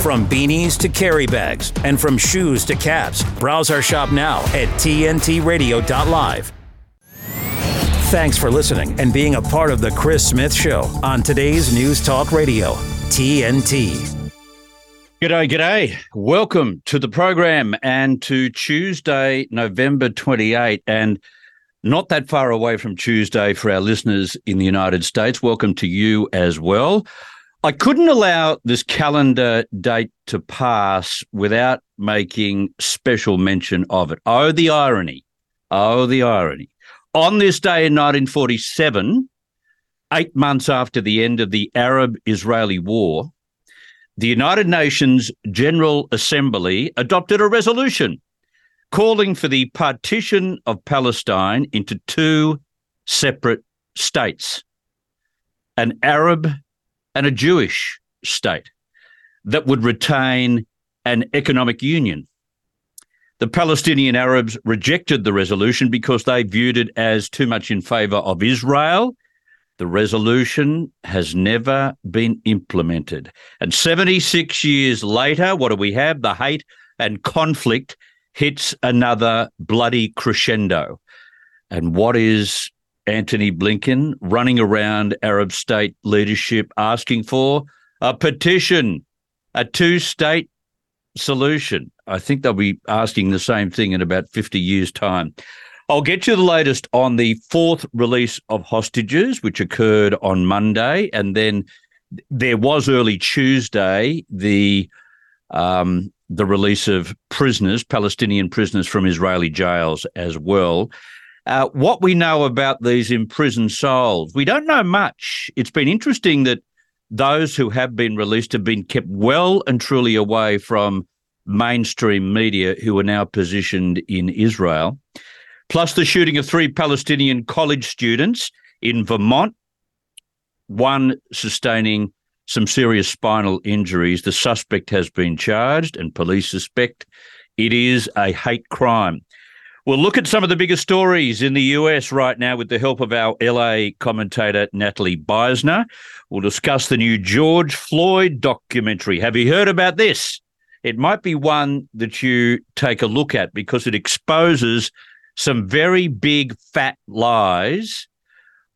From beanies to carry bags and from shoes to caps, browse our shop now at tntradio.live. Thanks for listening and being a part of the Chris Smith Show on today's News Talk Radio, TNT. G'day, g'day. Welcome to the program and to Tuesday, November 28, and not that far away from Tuesday for our listeners in the United States. Welcome to you as well. I couldn't allow this calendar date to pass without making special mention of it. Oh, the irony. Oh, the irony. On this day in 1947, eight months after the end of the Arab Israeli War, the United Nations General Assembly adopted a resolution calling for the partition of Palestine into two separate states an Arab and a Jewish state that would retain an economic union. The Palestinian Arabs rejected the resolution because they viewed it as too much in favour of Israel. The resolution has never been implemented. And 76 years later, what do we have? The hate and conflict hits another bloody crescendo. And what is Antony Blinken running around Arab state leadership asking for? A petition, a two state solution. I think they'll be asking the same thing in about 50 years' time. I'll get you the latest on the fourth release of hostages, which occurred on Monday. And then there was early Tuesday the um, the release of prisoners, Palestinian prisoners from Israeli jails as well. Uh, what we know about these imprisoned souls, we don't know much. It's been interesting that those who have been released have been kept well and truly away from mainstream media who are now positioned in Israel. Plus, the shooting of three Palestinian college students in Vermont, one sustaining some serious spinal injuries. The suspect has been charged, and police suspect it is a hate crime. We'll look at some of the biggest stories in the US right now with the help of our LA commentator, Natalie Beisner. We'll discuss the new George Floyd documentary. Have you heard about this? It might be one that you take a look at because it exposes some very big fat lies.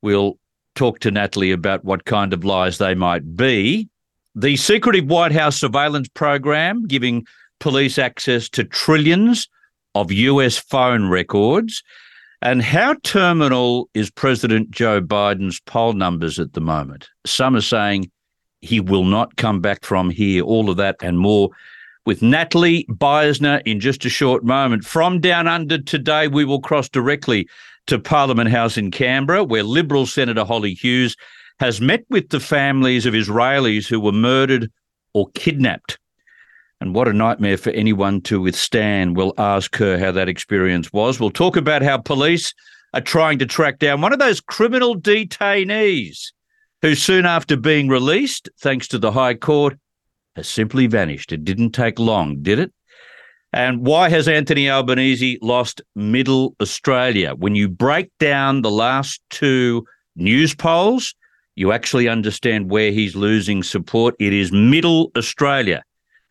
We'll talk to Natalie about what kind of lies they might be. The secretive White House surveillance program giving police access to trillions of US phone records. And how terminal is President Joe Biden's poll numbers at the moment? Some are saying he will not come back from here. All of that and more with Natalie Beisner in just a short moment. From down under today, we will cross directly to Parliament House in Canberra, where Liberal Senator Holly Hughes has met with the families of Israelis who were murdered or kidnapped and what a nightmare for anyone to withstand. We'll ask her how that experience was. We'll talk about how police are trying to track down one of those criminal detainees who, soon after being released, thanks to the High Court, has simply vanished. It didn't take long, did it? And why has Anthony Albanese lost Middle Australia? When you break down the last two news polls, you actually understand where he's losing support. It is Middle Australia.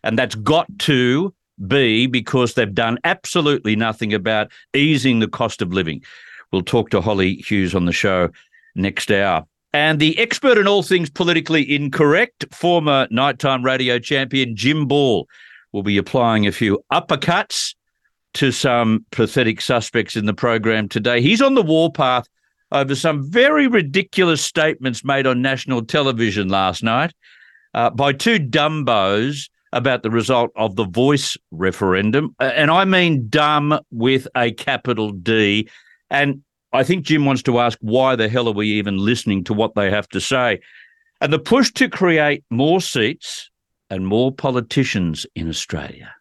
And that's got to be because they've done absolutely nothing about easing the cost of living. We'll talk to Holly Hughes on the show next hour. And the expert in all things politically incorrect, former nighttime radio champion Jim Ball, will be applying a few uppercuts to some pathetic suspects in the program today. He's on the warpath over some very ridiculous statements made on national television last night uh, by two dumbos about the result of the voice referendum. Uh, and I mean dumb with a capital D. And I think Jim wants to ask why the hell are we even listening to what they have to say? And the push to create more seats and more politicians in Australia.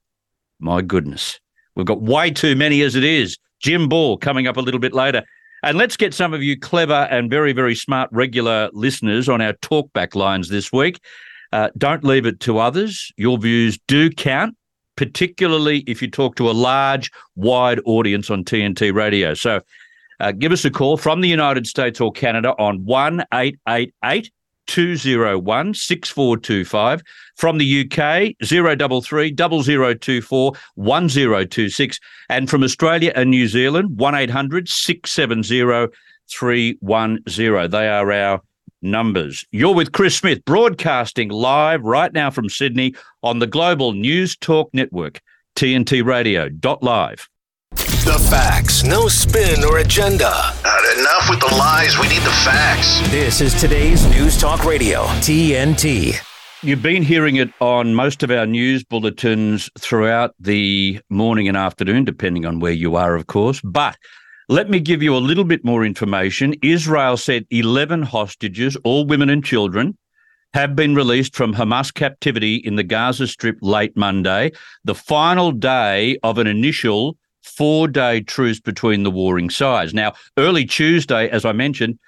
My goodness. We've got way too many as it is. Jim Ball coming up a little bit later. And let's get some of you clever and very, very smart regular listeners on our talkback lines this week. Uh, don't leave it to others. Your views do count, particularly if you talk to a large, wide audience on TNT radio. So uh, give us a call from the United States or Canada on 1 888 201 6425. From the UK, 033 0024 1026. And from Australia and New Zealand, 1800 670 310. They are our numbers. You're with Chris Smith, broadcasting live right now from Sydney on the Global News Talk Network, TNT Radio. Live. The facts, no spin or agenda. Uh, enough with the lies. We need the facts. This is today's News Talk Radio, TNT. You've been hearing it on most of our news bulletins throughout the morning and afternoon, depending on where you are, of course. But let me give you a little bit more information. Israel said 11 hostages, all women and children, have been released from Hamas captivity in the Gaza Strip late Monday, the final day of an initial four day truce between the warring sides. Now, early Tuesday, as I mentioned,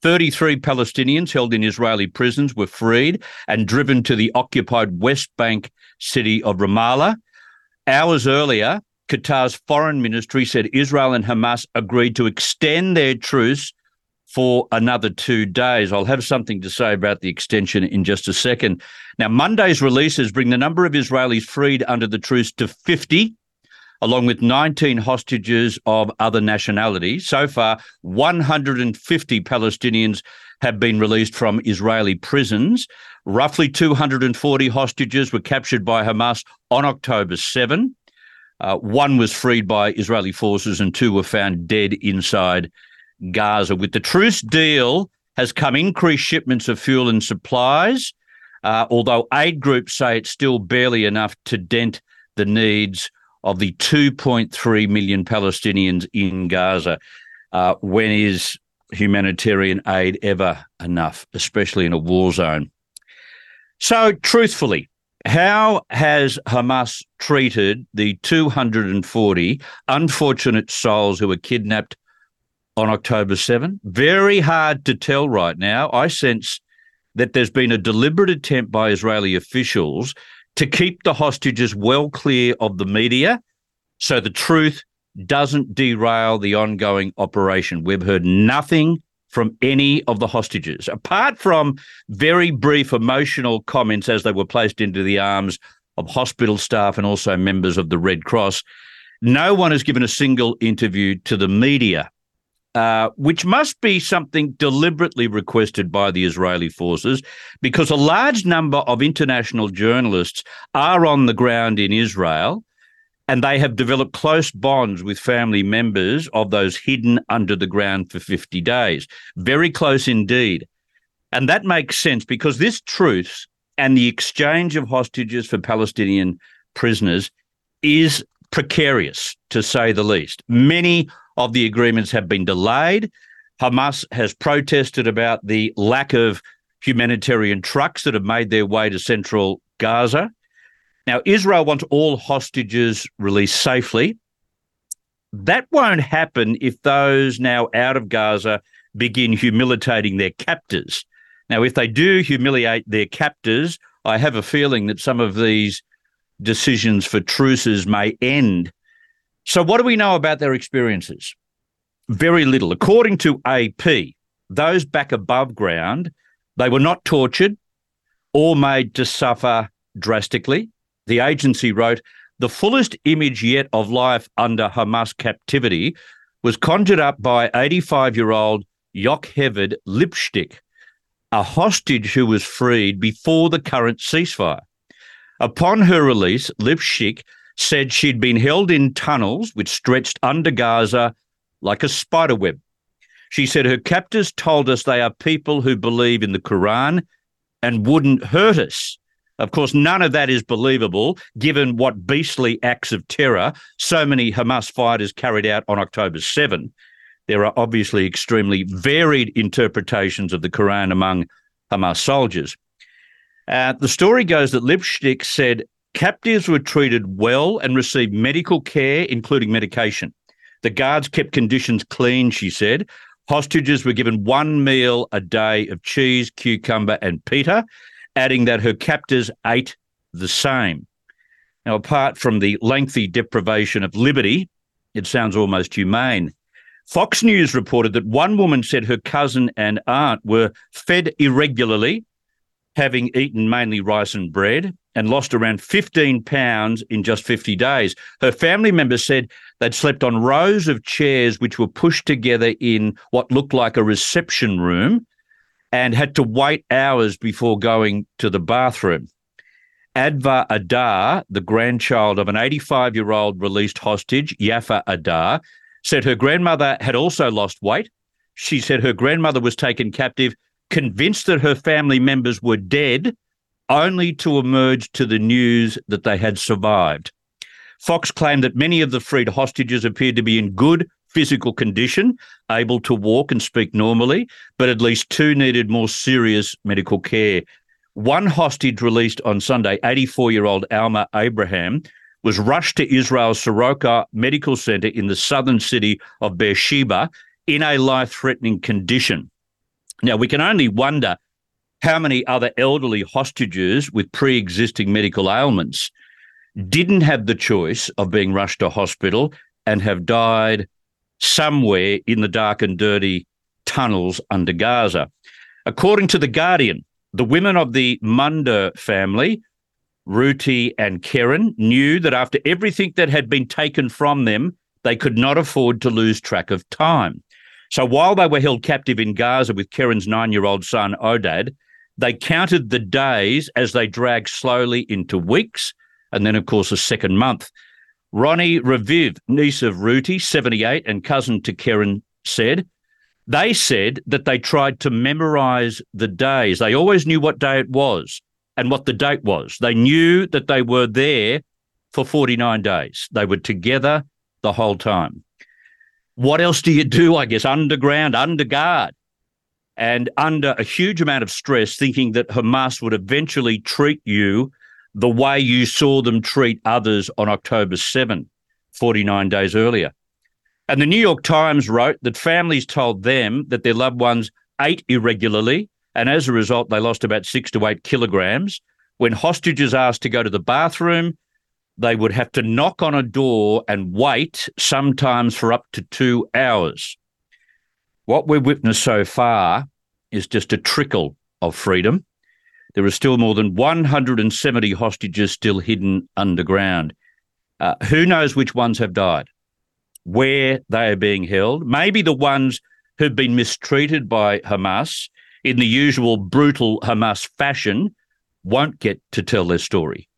33 Palestinians held in Israeli prisons were freed and driven to the occupied West Bank city of Ramallah. Hours earlier, Qatar's foreign ministry said Israel and Hamas agreed to extend their truce for another two days. I'll have something to say about the extension in just a second. Now, Monday's releases bring the number of Israelis freed under the truce to 50 along with 19 hostages of other nationalities. So far, 150 Palestinians have been released from Israeli prisons. Roughly 240 hostages were captured by Hamas on October 7. Uh, one was freed by Israeli forces and two were found dead inside Gaza. With the truce deal, has come increased shipments of fuel and supplies, uh, although aid groups say it's still barely enough to dent the needs of the 2.3 million Palestinians in Gaza. Uh, when is humanitarian aid ever enough, especially in a war zone? So, truthfully, how has Hamas treated the 240 unfortunate souls who were kidnapped on October 7? Very hard to tell right now. I sense that there's been a deliberate attempt by Israeli officials to keep the hostages well clear of the media so the truth doesn't derail the ongoing operation. We've heard nothing from any of the hostages, apart from very brief emotional comments as they were placed into the arms of hospital staff and also members of the Red Cross. No one has given a single interview to the media uh, which must be something deliberately requested by the Israeli forces, because a large number of international journalists are on the ground in Israel and they have developed close bonds with family members of those hidden under the ground for 50 days. Very close indeed. And that makes sense because this truce and the exchange of hostages for Palestinian prisoners is precarious, to say the least. Many of the agreements have been delayed. Hamas has protested about the lack of humanitarian trucks that have made their way to central Gaza. Now, Israel wants all hostages released safely. That won't happen if those now out of Gaza begin humiliating their captors. Now, if they do humiliate their captors, I have a feeling that some of these decisions for truces may end so, what do we know about their experiences? Very little. According to AP, those back above ground, they were not tortured or made to suffer drastically. The agency wrote, the fullest image yet of life under Hamas captivity was conjured up by 85 year old Yocheved Lifshitz, a hostage who was freed before the current ceasefire. Upon her release, Lifshitz said she'd been held in tunnels which stretched under Gaza like a spider web. She said her captors told us they are people who believe in the Quran and wouldn't hurt us. Of course, none of that is believable given what beastly acts of terror so many Hamas fighters carried out on October 7. There are obviously extremely varied interpretations of the Quran among Hamas soldiers. Uh, the story goes that Lifshitz said Captives were treated well and received medical care, including medication. The guards kept conditions clean, she said. Hostages were given one meal a day of cheese, cucumber, and pita, adding that her captors ate the same. Now, apart from the lengthy deprivation of liberty, it sounds almost humane. Fox News reported that one woman said her cousin and aunt were fed irregularly having eaten mainly rice and bread and lost around 15 pounds in just 50 days. Her family members said they'd slept on rows of chairs which were pushed together in what looked like a reception room and had to wait hours before going to the bathroom. Adva Adar, the grandchild of an 85 year old released hostage, Yafa Adar, said her grandmother had also lost weight. She said her grandmother was taken captive, convinced that her family members were dead, only to emerge to the news that they had survived. Fox claimed that many of the freed hostages appeared to be in good physical condition, able to walk and speak normally, but at least two needed more serious medical care. One hostage released on Sunday, 84 year old Alma Abraham, was rushed to Israel's Soroka Medical Center in the southern city of Beersheba in a life threatening condition. Now, we can only wonder how many other elderly hostages with pre existing medical ailments didn't have the choice of being rushed to hospital and have died somewhere in the dark and dirty tunnels under Gaza. According to The Guardian, the women of the Munder family, Ruti and Keren, knew that after everything that had been taken from them, they could not afford to lose track of time. So while they were held captive in Gaza with Keren's nine year old son, Ohad, they counted the days as they dragged slowly into weeks and then, of course, a second month. Ronnie Reviv, niece of Ruti, 78, and cousin to Keren, said, they said that they tried to memorize the days. They always knew what day it was and what the date was. They knew that they were there for 49 days. They were together the whole time. What else do you do? I guess underground, under guard, and under a huge amount of stress, thinking that Hamas would eventually treat you the way you saw them treat others on October 7, 49 days earlier. And the New York Times wrote that families told them that their loved ones ate irregularly, and as a result, they lost about six to eight kilograms. When hostages asked to go to the bathroom, they would have to knock on a door and wait, sometimes for up to two hours. What we've witnessed so far is just a trickle of freedom. There are still more than 170 hostages still hidden underground. Uh, who knows which ones have died? where they are being held, maybe the ones who've been mistreated by Hamas in the usual brutal Hamas fashion won't get to tell their story.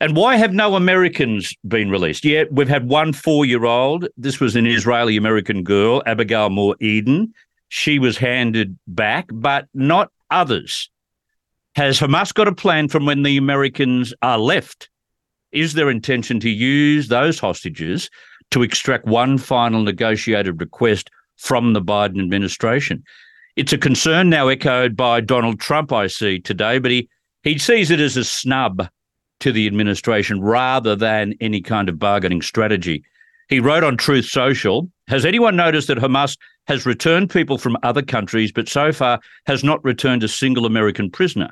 And why have no Americans been released? Yeah, we've had one four year old. This was an Israeli American girl, Abigail Mor Idan. She was handed back, but not others. Has Hamas got a plan from when the Americans are left? Is their intention to use those hostages to extract one final negotiated request from the Biden administration. It's a concern now echoed by Donald Trump, I see today, but he, he sees it as a snub to the administration rather than any kind of bargaining strategy. He wrote on Truth Social Has anyone noticed that Hamas has returned people from other countries, but so far has not returned a single American prisoner?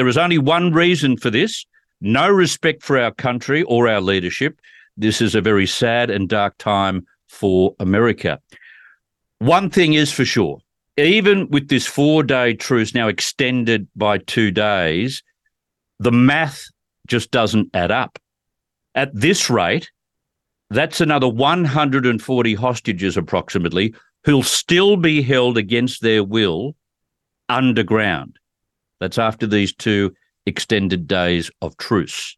There is only one reason for this no respect for our country or our leadership. This is a very sad and dark time for America. One thing is for sure, even with this four day truce now extended by two days, the math just doesn't add up. At this rate, that's another 140 hostages approximately who'll still be held against their will underground. That's after these two extended days of truce.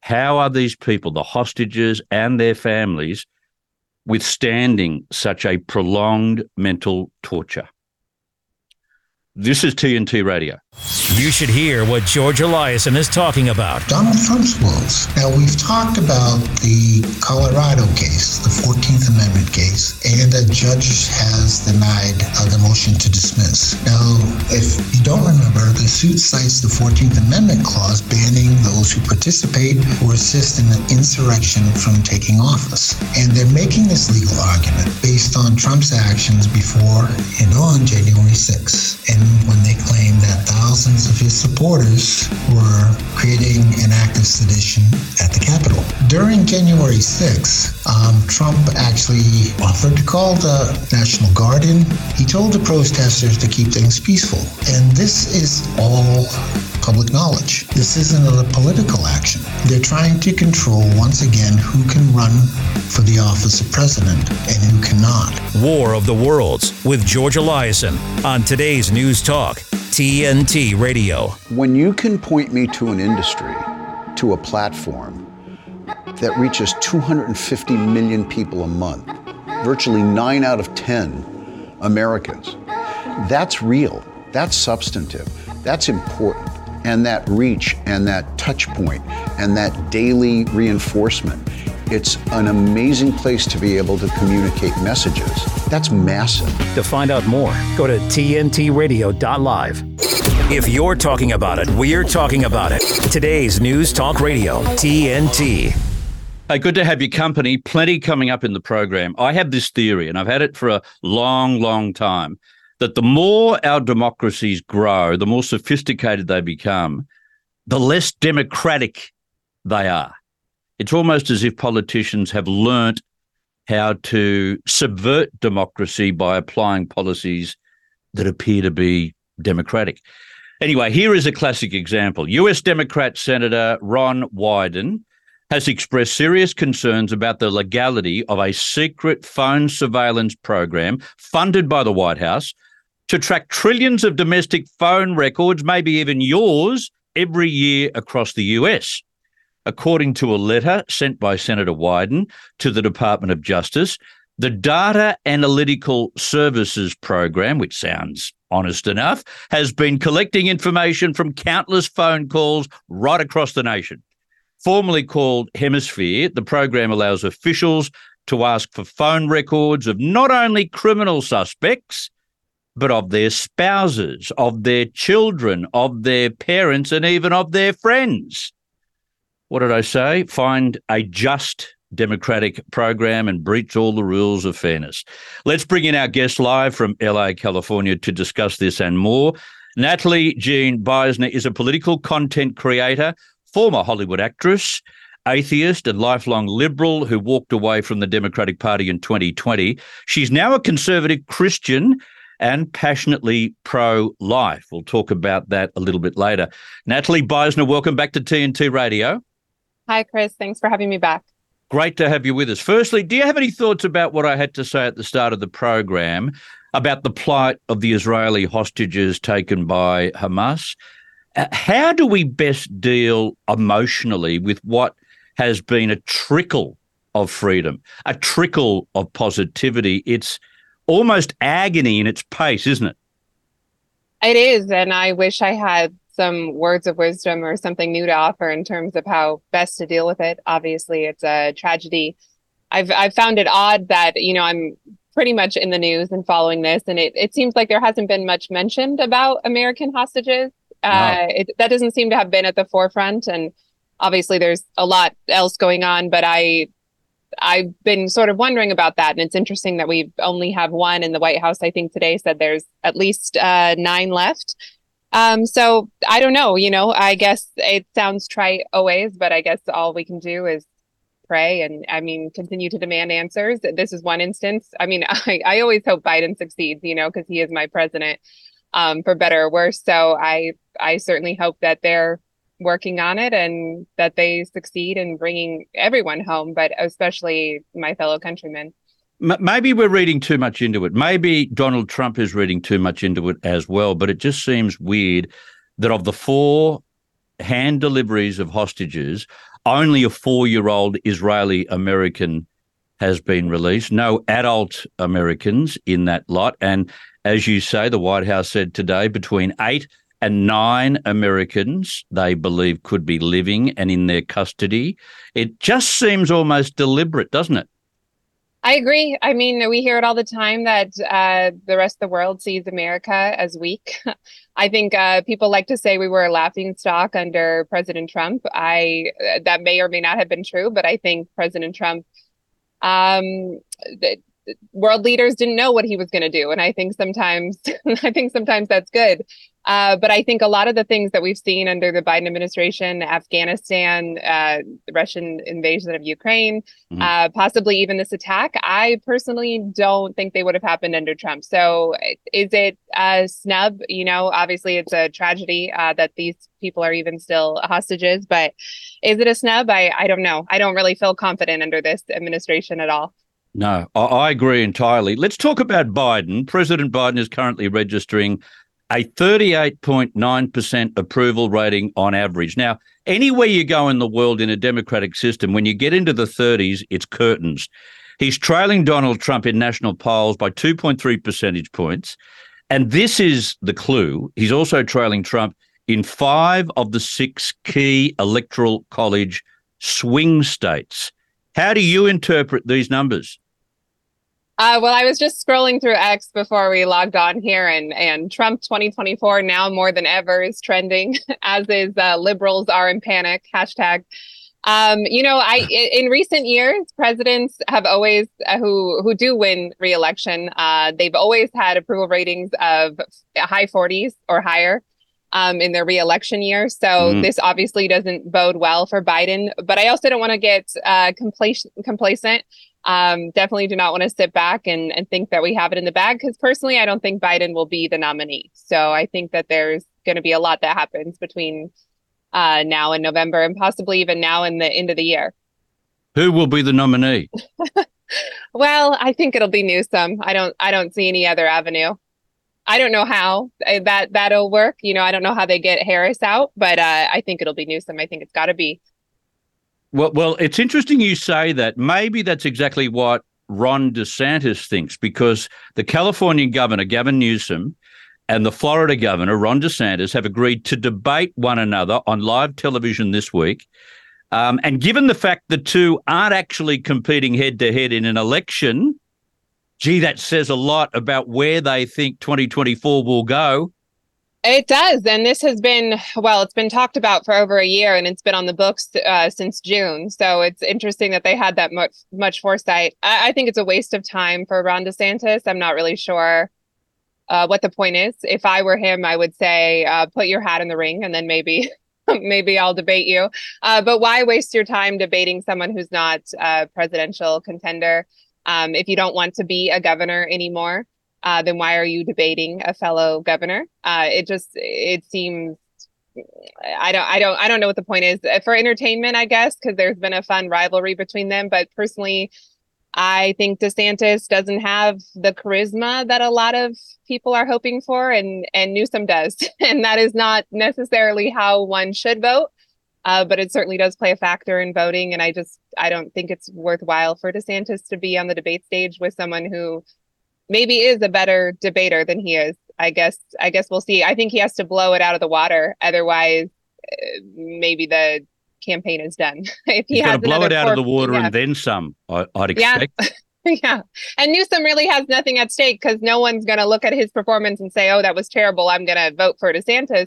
How are these people, the hostages and their families, withstanding such a prolonged mental torture? This is TNT Radio. You should hear what George Eliason is talking about. Donald Trump's woes. Now, we've talked about the Colorado case, the 14th Amendment case, and a judge has denied uh, the motion to dismiss. Now, if you don't remember, the suit cites the 14th Amendment clause banning those who participate or assist in an insurrection from taking office. And they're making this legal argument based on Trump's actions before and on January 6th. And when they claimed that thousands of his supporters were creating an act act of sedition at the Capitol. During January 6, um, Trump actually offered to call the National Guard in. He told the protesters to keep things peaceful. And this is all public knowledge. This isn't a political action. They're trying to control, once again, who can run for the office of president and who cannot. War of the Worlds with George Eliason on today's News Talk, TNT Radio. When you can point me to an industry, to a platform that reaches 250 million people a month, virtually nine out of 10 Americans, that's real, that's substantive, that's important. And that reach and that touch point and that daily reinforcement it's an amazing place to be able to communicate messages. That's massive. To find out more, go to tntradio.live. If you're talking about it, we're talking about it. Today's News Talk Radio, TNT. Hey, good to have your company. Plenty coming up in the program. I have this theory, and I've had it for a long, long time, that the more our democracies grow, the more sophisticated they become, the less democratic they are. It's almost as if politicians have learnt how to subvert democracy by applying policies that appear to be democratic. Anyway, here is a classic example. US Democrat Senator Ron Wyden has expressed serious concerns about the legality of a secret phone surveillance program funded by the White House to track trillions of domestic phone records, maybe even yours, every year across the US according to a letter sent by Senator Wyden to the Department of Justice, the Data Analytical Services Program, which sounds honest enough, has been collecting information from countless phone calls right across the nation. Formerly called Hemisphere, the program allows officials to ask for phone records of not only criminal suspects, but of their spouses, of their children, of their parents, and even of their friends what did I say? Find a just democratic program and breach all the rules of fairness. Let's bring in our guest live from LA, California to discuss this and more. Natalie Jean Beisner is a political content creator, former Hollywood actress, atheist, and lifelong liberal who walked away from the Democratic Party in 2020. She's now a conservative Christian and passionately pro life. We'll talk about that a little bit later. Natalie Beisner, welcome back to TNT Radio. Hi, Chris. Thanks for having me back. Great to have you with us. Firstly, do you have any thoughts about what I had to say at the start of the program about the plight of the Israeli hostages taken by Hamas? Uh, how do we best deal emotionally with what has been a trickle of freedom, a trickle of positivity? It's almost agony in its pace, isn't it? It is. And I wish I had some words of wisdom or something new to offer in terms of how best to deal with it. Obviously, it's a tragedy. I've I've found it odd that you know I'm pretty much in the news and following this, and it it seems like there hasn't been much mentioned about American hostages. Uh, it, that doesn't seem to have been at the forefront, and obviously there's a lot else going on. But I I've been sort of wondering about that, and it's interesting that we only have one in the White House. I think today said there's at least uh, nine left. Um, so I don't know, you know, I guess it sounds trite always, but I guess all we can do is pray and I mean continue to demand answers. This is one instance. I mean, I, I always hope Biden succeeds, you know, because he is my president, um, for better or worse. So I I certainly hope that they're working on it and that they succeed in bringing everyone home, but especially my fellow countrymen. Maybe we're reading too much into it. Maybe Donald Trump is reading too much into it as well. But it just seems weird that of the four hand deliveries of hostages, only a four year old Israeli American has been released. No adult Americans in that lot. And as you say, the White House said today between eight and nine Americans they believe could be living and in their custody. It just seems almost deliberate, doesn't it? I agree. I mean, we hear it all the time that uh, the rest of the world sees America as weak. I think uh, people like to say we were a laughing stock under President Trump. I uh, that may or may not have been true, but I think President Trump, um, the, world leaders didn't know what he was going to do, and I think sometimes, I think sometimes that's good Uh, but I think a lot of the things that we've seen under the Biden administration, Afghanistan, uh, the Russian invasion of Ukraine, mm-hmm. uh, possibly even this attack, I personally don't think they would have happened under Trump. So is it a snub? You know, obviously it's a tragedy uh, that these people are even still hostages, but is it a snub? I, I don't know. I don't really feel confident under this administration at all. No, I agree entirely. Let's talk about Biden. President Biden is currently registering a 38.9% approval rating on average. Now, anywhere you go in the world in a democratic system, when you get into the 30s, it's curtains. He's trailing Donald Trump in national polls by 2.3 percentage points. And this is the clue. He's also trailing Trump in five of the six key electoral college swing states. How do you interpret these numbers? Uh, well, I was just scrolling through X before we logged on here, and and Trump 2024 now more than ever is trending, as is uh, liberals are in panic hashtag. Um, you know, I in recent years, presidents have always uh, who who do win reelection. Uh, they've always had approval ratings of high 40s or higher um, in their reelection year. So mm. this obviously doesn't bode well for Biden. But I also don't want to get uh, complacent. complacent um, definitely do not want to sit back and, and think that we have it in the bag because personally, I don't think Biden will be the nominee. So I think that there's going to be a lot that happens between uh, now and November and possibly even now and the end of the year. Who will be the nominee? well, I think it'll be Newsom. I don't I don't see any other avenue. I don't know how uh, that that'll work. You know, I don't know how they get Harris out, but uh, I think it'll be Newsom. I think it's got to be. Well, well, it's interesting you say that. Maybe that's exactly what Ron DeSantis thinks, because the California governor, Gavin Newsom, and the Florida governor, Ron DeSantis, have agreed to debate one another on live television this week. Um, and given the fact the two aren't actually competing head to head in an election, gee, that says a lot about where they think 2024 will go. It does. And this has been, well, it's been talked about for over a year and it's been on the books uh, since June. So it's interesting that they had that much, much foresight. I, I, think it's a waste of time for Ron DeSantis. I'm not really sure uh, what the point is. If I were him, I would say, uh, put your hat in the ring and then maybe. maybe I'll debate you. Uh, but why waste your time debating someone who's not a presidential contender? Um, if you don't want to be a governor anymore, uh, then why are you debating a fellow governor? Uh, it just it seems I don't I don't I don't know what the point is uh, for entertainment, I guess, because there's been a fun rivalry between them. But personally, I think DeSantis doesn't have the charisma that a lot of people are hoping for, and and Newsom does, and that is not necessarily how one should vote. Uh, but it certainly does play a factor in voting, and I just I don't think it's worthwhile for DeSantis to be on the debate stage with someone who maybe is a better debater than he is. I guess I guess we'll see. I think he has to blow it out of the water. Otherwise, uh, maybe the campaign is done. if he He's has to blow it out of the water yeah. and then some, I, would expect. Yeah. yeah. And Newsom really has nothing at stake because no one's going to look at his performance and say, oh, that was terrible. I'm going to vote for DeSantis.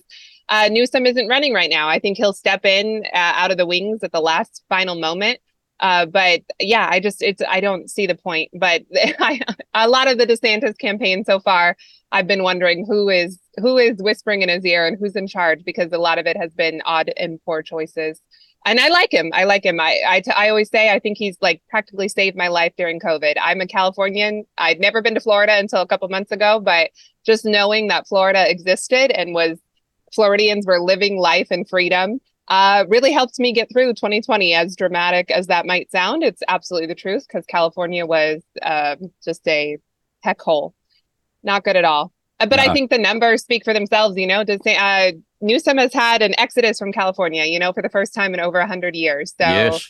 Uh, Newsom isn't running right now. I think he'll step in uh, out of the wings at the last final moment. Uh, but yeah, I just it's I don't see the point. But I, a lot of the DeSantis campaign so far, I've been wondering who is who is whispering in his ear and who's in charge because a lot of it has been odd and poor choices. And I like him. I like him. I, I, t- I always say I think he's like practically saved my life during COVID. I'm a Californian. I'd never been to Florida until a couple months ago, but just knowing that Florida existed and was Floridians were living life and freedom uh, really helped me get through 2020. As dramatic as that might sound, it's absolutely the truth because California was uh, just a heck hole. Not good at all. Uh, but I think the numbers speak for themselves. You know, say, uh, Newsom has had an exodus from California, you know, for the first time in over 100 years. So, yes.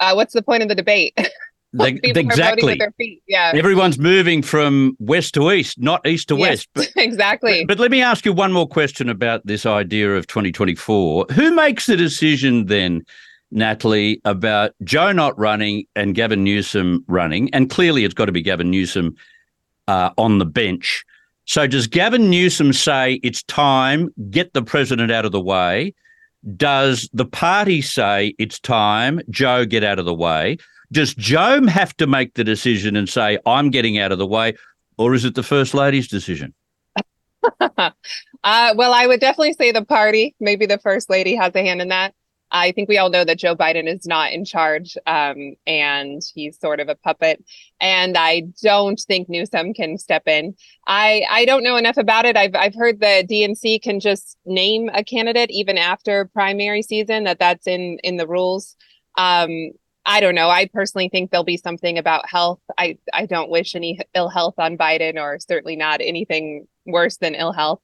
uh, what's the point of the debate? The, exactly. Yeah. Everyone's moving from west to east, not east to yes, west. But, exactly. But, but, let me ask you one more question about this idea of 2024. Who makes the decision then, Natalie, about Joe not running and Gavin Newsom running? And clearly it's got to be Gavin Newsom uh, on the bench. So does Gavin Newsom say it's time, get the president out of the way? Does the party say it's time, Joe, get out of the way? Does Joe have to make the decision and say, I'm getting out of the way? Or is it the First Lady's decision? uh, well, I would definitely say the party. Maybe the first lady has a hand in that. I think we all know that Joe Biden is not in charge um, and he's sort of a puppet. And I don't think Newsom can step in. I, I don't know enough about it. I've, I've heard the DNC can just name a candidate even after primary season, that that's in, in the rules. Um, I don't know. I personally think there'll be something about health. I, I don't wish any ill health on Biden or certainly not anything worse than ill health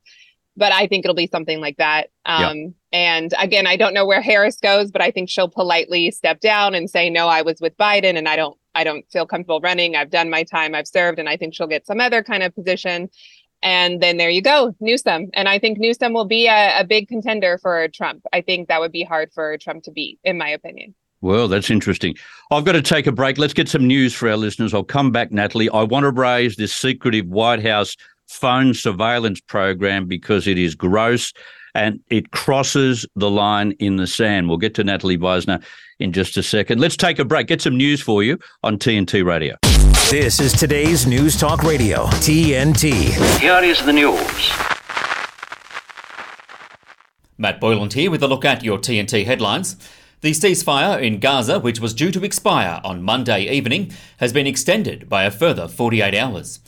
but I think it'll be something like that. Um, yeah. And again, I don't know where Harris goes, but I think she'll politely step down and say, "No, I was with Biden, and I don't, I don't feel comfortable running. I've done my time. I've served, and I think she'll get some other kind of position." And then there you go, Newsom. And I think Newsom will be a, a big contender for Trump. I think that would be hard for Trump to beat, in my opinion. Well, that's interesting. I've got to take a break. Let's get some news for our listeners. I'll come back, Natalie. I want to raise this secretive White House phone surveillance program because it is gross and it crosses the line in the sand. We'll get to Natalie Beisner in just a second. Let's take a break, get some news for you on TNT Radio. This is today's News Talk Radio, TNT. Here is the news. Matt Boyland here with a look at your TNT headlines. The ceasefire in Gaza, which was due to expire on Monday evening, has been extended by a further 48 hours.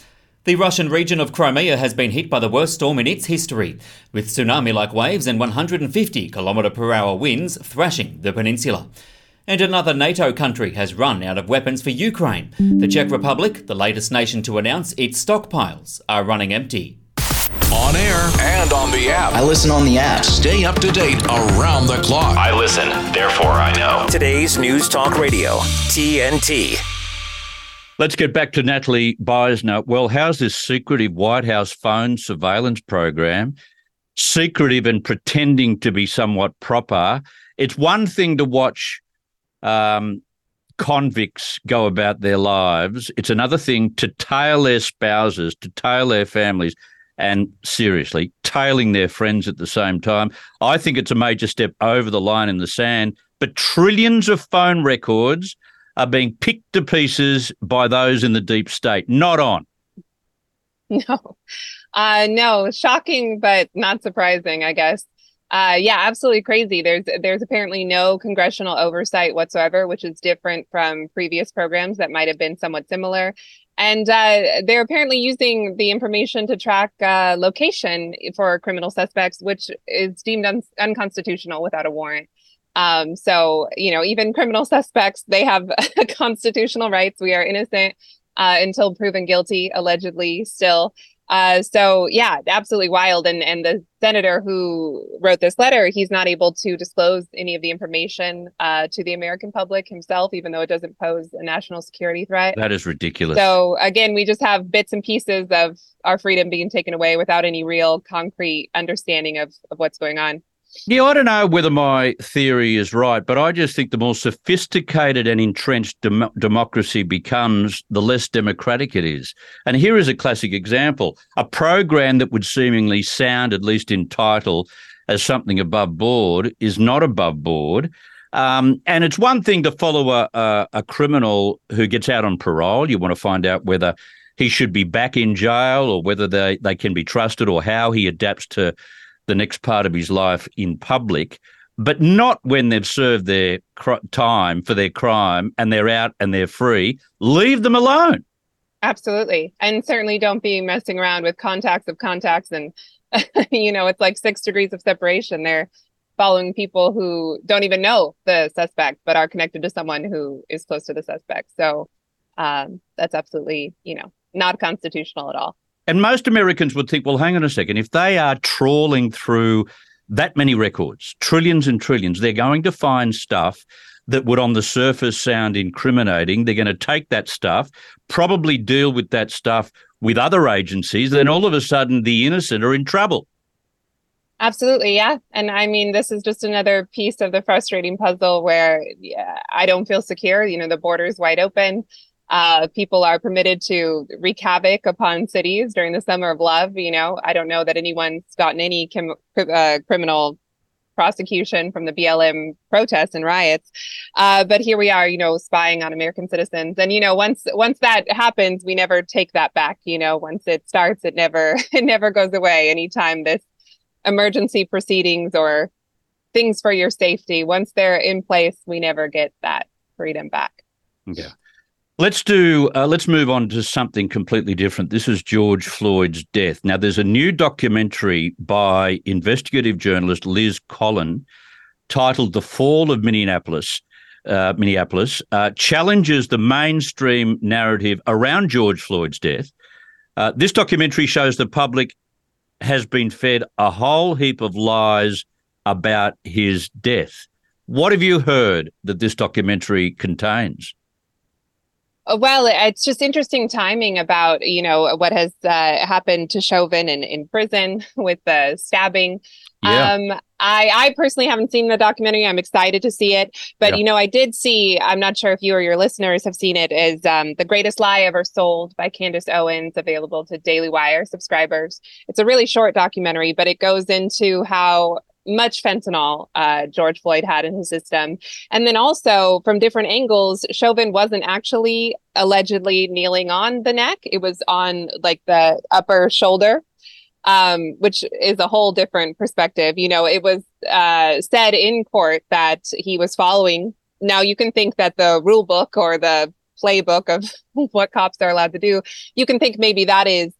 The Russian region of Crimea has been hit by the worst storm in its history, with tsunami like waves and 150 km per hour winds thrashing the peninsula. And another NATO country has run out of weapons for Ukraine. The Czech Republic, the latest nation to announce its stockpiles are running empty. On air and on the app. I listen on the app. Stay up to date around the clock. I listen, therefore I know. Today's News Talk Radio, TNT. Let's get back to Natalie Beisner. Well, how's this secretive White House phone surveillance program? Secretive and pretending to be somewhat proper. It's one thing to watch um, convicts go about their lives. It's another thing to tail their spouses, to tail their families, and seriously, tailing their friends at the same time. I think it's a major step over the line in the sand. But trillions of phone records are being picked to pieces by those in the deep state. Not on. No, uh, no, shocking, but not surprising, I guess. Uh, yeah, absolutely crazy. There's there's apparently no congressional oversight whatsoever, which is different from previous programs that might have been somewhat similar. And uh, they're apparently using the information to track uh, location for criminal suspects, which is deemed un- unconstitutional without a warrant. Um, so, you know, even criminal suspects, they have constitutional rights. We are innocent uh, until proven guilty, allegedly still. Uh, so yeah, absolutely wild. And and the senator who wrote this letter, he's not able to disclose any of the information uh, to the American public himself, even though it doesn't pose a national security threat. That is ridiculous. So again, we just have bits and pieces of our freedom being taken away without any real concrete understanding of of what's going on. Yeah, I don't know whether my theory is right, but I just think the more sophisticated and entrenched dem- democracy becomes, the less democratic it is. And here is a classic example a program that would seemingly sound, at least in title, as something above board is not above board. Um, and it's one thing to follow a, a, a criminal who gets out on parole. You want to find out whether he should be back in jail or whether they, they can be trusted or how he adapts to the next part of his life in public, but not when they've served their cr- time for their crime and they're out and they're free. Leave them alone. Absolutely. And certainly don't be messing around with contacts of contacts. And, you know, it's like six degrees of separation. They're following people who don't even know the suspect, but are connected to someone who is close to the suspect. So um, that's absolutely, you know, not constitutional at all. And most Americans would think, well, hang on a second, if they are trawling through that many records, trillions and trillions, they're going to find stuff that would on the surface sound incriminating. They're going to take that stuff, probably deal with that stuff with other agencies, then all of a sudden the innocent are in trouble. Absolutely, yeah. And I mean, this is just another piece of the frustrating puzzle where yeah, I don't feel secure. You know, the border is wide open. Uh, people are permitted to wreak havoc upon cities during the summer of love. You know, I don't know that anyone's gotten any uh, criminal prosecution from the BLM protests and riots. Uh, but here we are, you know, spying on American citizens. And you know, once once that happens, we never take that back. You know, once it starts, it never it never goes away. Anytime this emergency proceedings or things for your safety, once they're in place, we never get that freedom back. Yeah. Let's do. Uh, let's move on to something completely different. This is George Floyd's death. Now, there's a new documentary by investigative journalist Liz Collin titled "The Fall of Minneapolis." Uh, Minneapolis uh, challenges the mainstream narrative around George Floyd's death. Uh, this documentary shows the public has been fed a whole heap of lies about his death. What have you heard that this documentary contains? Uh, well, it's just interesting timing about you know what has uh, happened to Chauvin in, in prison with the stabbing. Yeah. Um, I I personally haven't seen the documentary. I'm excited to see it, but yeah. you know I did see. I'm not sure if you or your listeners have seen it. Is um, the Greatest Lie Ever Sold by Candace Owens available to Daily Wire subscribers? It's a really short documentary, but it goes into how much fentanyl uh, George Floyd had in his system. And then also from different angles, Chauvin wasn't actually allegedly kneeling on the neck, it was on like the upper shoulder. Um, which is a whole different perspective. You know, it was uh, said in court that he was following. Now, you can think that the rule book or the playbook of what cops are allowed to do, you can think maybe that is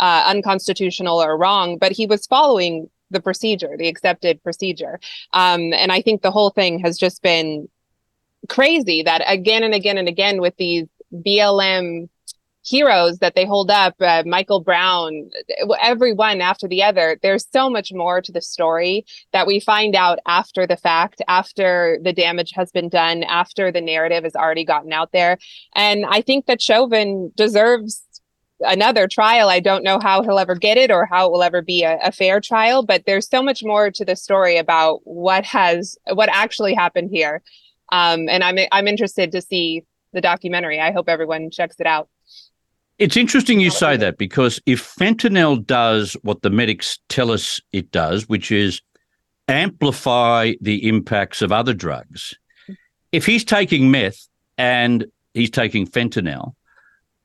uh, unconstitutional or wrong, but he was following the procedure, the accepted procedure. Um, and I think the whole thing has just been crazy that again and again and again with these BLM heroes that they hold up, uh, Michael Brown, every one after the other. There's so much more to the story that we find out after the fact, after the damage has been done, after the narrative has already gotten out there. And I think that Chauvin deserves another trial. I don't know how he'll ever get it or how it will ever be a, a, fair trial, but there's so much more to the story about what has what actually happened here. Um, and I'm I'm interested to see the documentary. I hope everyone checks it out. It's interesting you say that because if fentanyl does what the medics tell us it does, which is amplify the impacts of other drugs, if he's taking meth and he's taking fentanyl,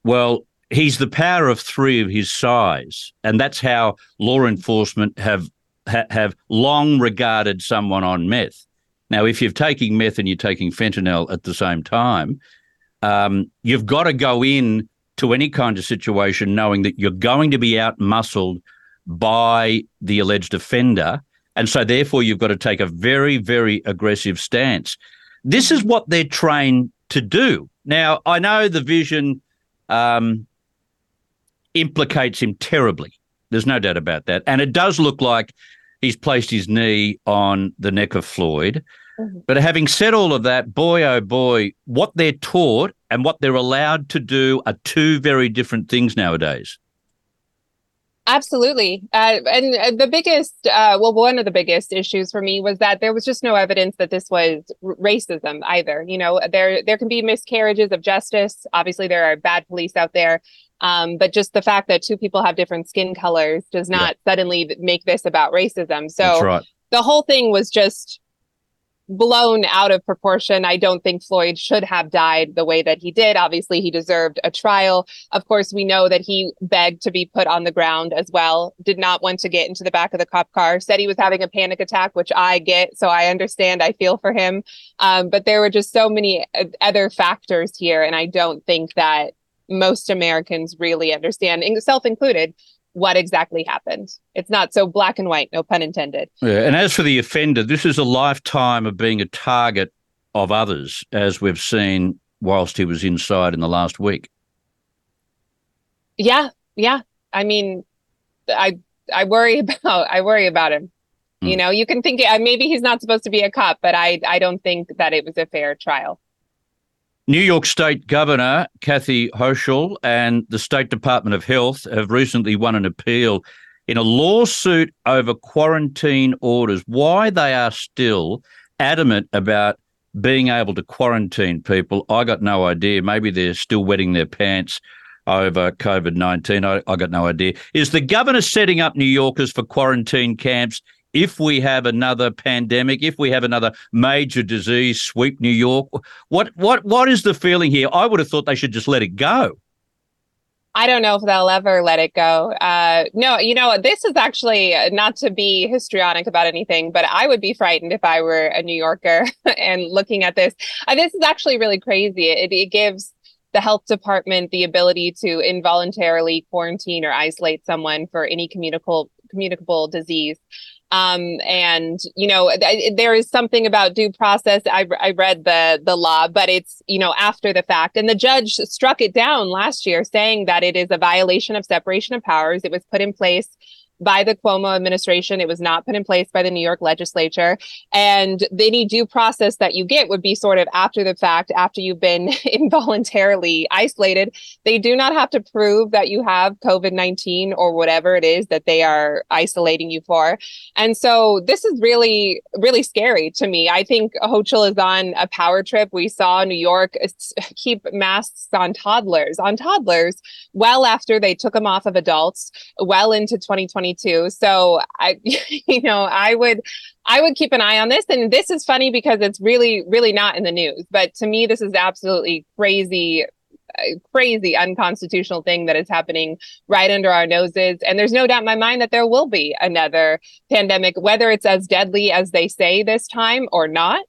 well, he's the power of three of his size, and that's how law enforcement have ha, have long regarded someone on meth. Now, if you're taking meth and you're taking fentanyl at the same time, um, you've got to go in to any kind of situation knowing that you're going to be out muscled by the alleged offender. And so, therefore, you've got to take a very, very aggressive stance. This is what they're trained to do. Now, I know the vision um, implicates him terribly. There's no doubt about that. And it does look like he's placed his knee on the neck of Floyd. Mm-hmm. But having said all of that, boy, oh boy, what they're taught and what they're allowed to do are two very different things nowadays. Absolutely. Uh, and uh, the biggest, uh, well, one of the biggest issues for me was that there was just no evidence that this was r- racism either. You know, there there can be miscarriages of justice. Obviously, there are bad police out there. Um, but just the fact that two people have different skin colors does not yeah. suddenly make this about racism. So right. the whole thing was just blown out of proportion. I don't think Floyd should have died the way that he did. Obviously, he deserved a trial. Of course, we know that he begged to be put on the ground as well, did not want to get into the back of the cop car, said he was having a panic attack, which I get. So I understand. I feel for him. Um, but there were just so many other factors here. And I don't think that most Americans really understand, self included, what exactly happened. It's not so black and white, no pun intended. Yeah, and as for the offender, this is a lifetime of being a target of others, as we've seen whilst he was inside in the last week. Yeah, yeah. I mean, I I worry about I worry about him. Mm. You know, you can think maybe he's not supposed to be a cop, but I I don't think that it was a fair trial. New York State Governor Kathy Hochul and the State Department of Health have recently won an appeal in a lawsuit over quarantine orders. Why they are still adamant about being able to quarantine people, I got no idea. Maybe they're still wetting their pants over COVID 19. I, I got no idea. Is the governor setting up New Yorkers for quarantine camps if we have another pandemic, if we have another major disease sweep New York? What what what is the feeling here? I would have thought they should just let it go. I don't know if they'll ever let it go. Uh, no, you know, this is actually not to be histrionic about anything, but I would be frightened if I were a New Yorker and looking at this. Uh, this is actually really crazy. It, it gives the health department the ability to involuntarily quarantine or isolate someone for any communicable communicable disease. Um, and you know, th- there is something about due process. I, I read the the law, but it's you know after the fact, and the judge struck it down last year, saying that it is a violation of separation of powers. It was put in place by the Cuomo administration. It was not put in place by the New York legislature. And any due process that you get would be sort of after the fact, after you've been involuntarily isolated. They do not have to prove that you have COVID 19 or whatever it is that they are isolating you for. And so this is really, really scary to me. I think Hochul is on a power trip. We saw New York keep masks on toddlers, on toddlers, well after they took them off of adults, well into 2020 too. So I, you know, I would, I would keep an eye on this. And this is funny because it's really, really not in the news. But to me, this is absolutely crazy crazy unconstitutional thing that is happening right under our noses. And there's no doubt in my mind that there will be another pandemic, whether it's as deadly as they say this time or not.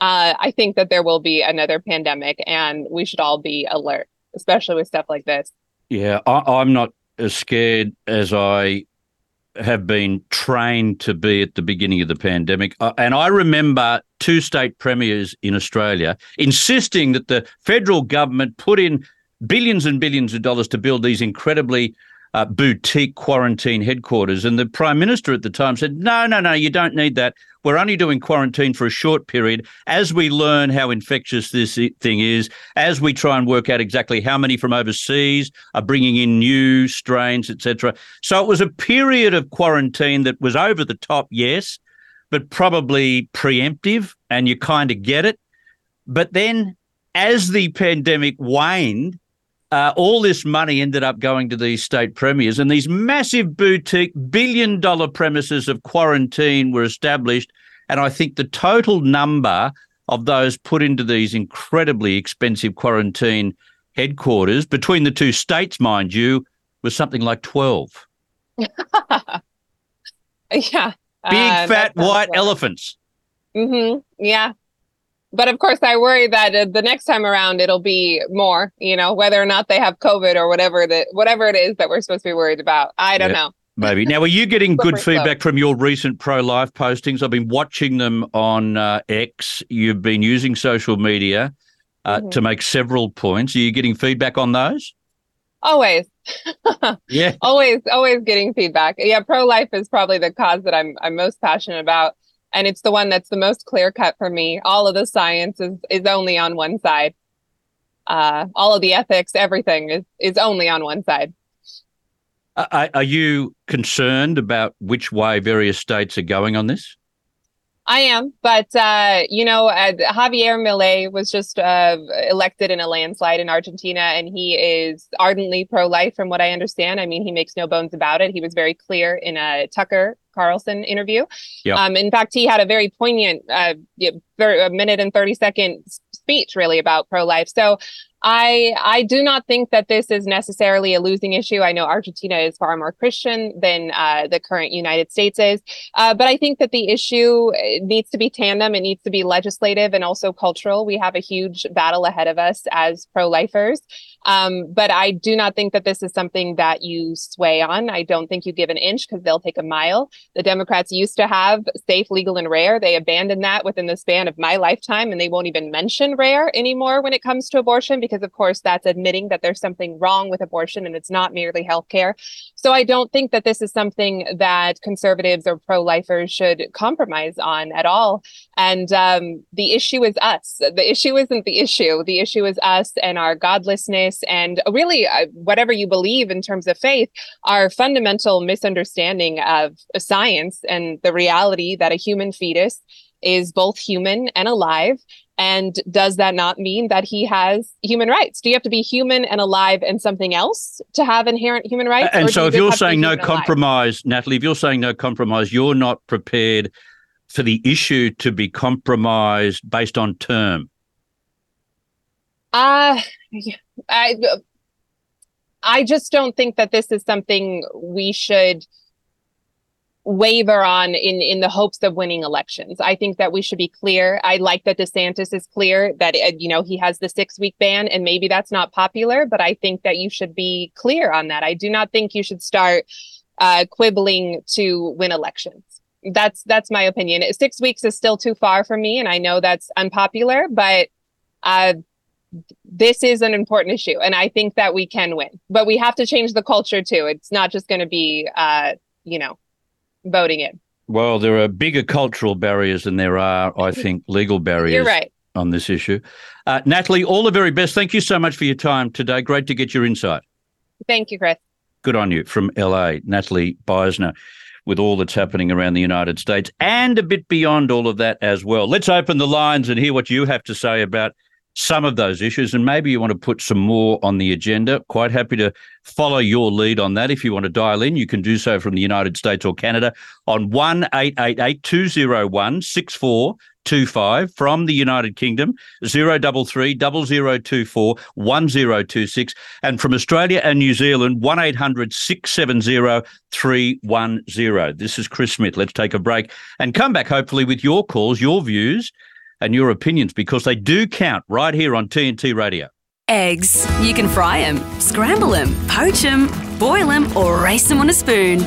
Uh, I think that there will be another pandemic and we should all be alert, especially with stuff like this. Yeah, I, am not as scared as I have been trained to be at the beginning of the pandemic. Uh, and I remember two state premiers in Australia insisting that the federal government put in billions and billions of dollars to build these incredibly uh, boutique quarantine headquarters. And the prime minister at the time said, no, no, no, you don't need that. We're only doing quarantine for a short period as we learn how infectious this thing is, as we try and work out exactly how many from overseas are bringing in new strains, etc. So it was a period of quarantine that was over the top, yes, but probably preemptive, and you kind of get it. But then as the pandemic waned, uh, all this money ended up going to these state premiers, and these massive boutique billion dollar premises of quarantine were established. And I think the total number of those put into these incredibly expensive quarantine headquarters between the two states, mind you, was something like 12. yeah. Big uh, fat white elephants. Mm-hmm. Yeah but of course, I worry that uh, the next time around it'll be more. You know, whether or not they have COVID or whatever that whatever it is that we're supposed to be worried about. I don't yeah, know. Maybe now, are you getting good feedback from your recent pro-life postings? I've been watching them on uh, X. You've been using social media uh, mm-hmm. to make several points. Are you getting feedback on those? Always. yeah. Always, always getting feedback. Yeah, pro-life is probably the cause that I'm I'm most passionate about and it's the one that's the most clear cut for me. All of the science is is only on one side. Uh, all of the ethics, everything is is only on one side. Are, are you concerned about which way various states are going on this? I am, but uh, you know, uh, Javier Milei was just uh, elected in a landslide in Argentina, and he is ardently pro-life, from what I understand. I mean, he makes no bones about it. He was very clear in a Tucker Carlson interview. Yep. Um, in fact, he had a very poignant, uh, a minute and thirty second speech, really about pro-life. So I I do not think that this is necessarily a losing issue. I know Argentina is far more Christian than uh, the current United States is, uh, but I think that the issue uh, needs to be tandem. It needs to be legislative and also cultural. We have a huge battle ahead of us as pro-lifers. Um, but I do not think that this is something that you sway on. I don't think you give an inch because they'll take a mile. The Democrats used to have safe, legal, and rare. They abandoned that within the span of my lifetime, and they won't even mention rare anymore when it comes to abortion because, of course, that's admitting that there's something wrong with abortion and it's not merely healthcare. So I don't think that this is something that conservatives or pro lifers should compromise on at all. And um, the issue is us. The issue isn't the issue. The issue is us and our godlessness and really uh, whatever you believe in terms of faith, our fundamental misunderstanding of science and the reality that a human fetus is both human and alive And does that not mean that he has human rights? Do you have to be human and alive and something else to have inherent human rights? And so, you if you're have to be saying no and alive? compromise, Natalie, if you're saying no compromise, you're not prepared for the issue to be compromised based on term. Uh, I, I just don't think that this is something we should waver on in in the hopes of winning elections. I think that we should be clear. I like that DeSantis is clear that uh, you know he has the 6 week ban and maybe that's not popular, but I think that you should be clear on that. I do not think you should start uh, quibbling to win elections. That's that's my opinion. 6 weeks is still too far for me and I know that's unpopular, but uh this is an important issue and I think that we can win. But we have to change the culture too. It's not just going to be uh you know voting in. Well, there are bigger cultural barriers than there are, I think, legal barriers You're right. on this issue. Uh, Natalie, all the very best. Thank you so much for your time today. Great to get your insight. Thank you, Chris. Good on you from LA, Natalie Beisner, with all that's happening around the United States and a bit beyond all of that as well. Let's open the lines and hear what you have to say about some of those issues. And maybe you want to put some more on the agenda. Quite happy to follow your lead on that. If you want to dial in, you can do so from the United States or Canada on 1 888 201 6425 from the United Kingdom, 033 0024 1026. And from Australia and New Zealand, 1 800 670 310. This is Chris Smith. Let's take a break and come back, hopefully, with your calls, your views, and your opinions because they do count right here on TNT Radio. Eggs. You can fry them, scramble them, poach them, boil them, or race them on a spoon.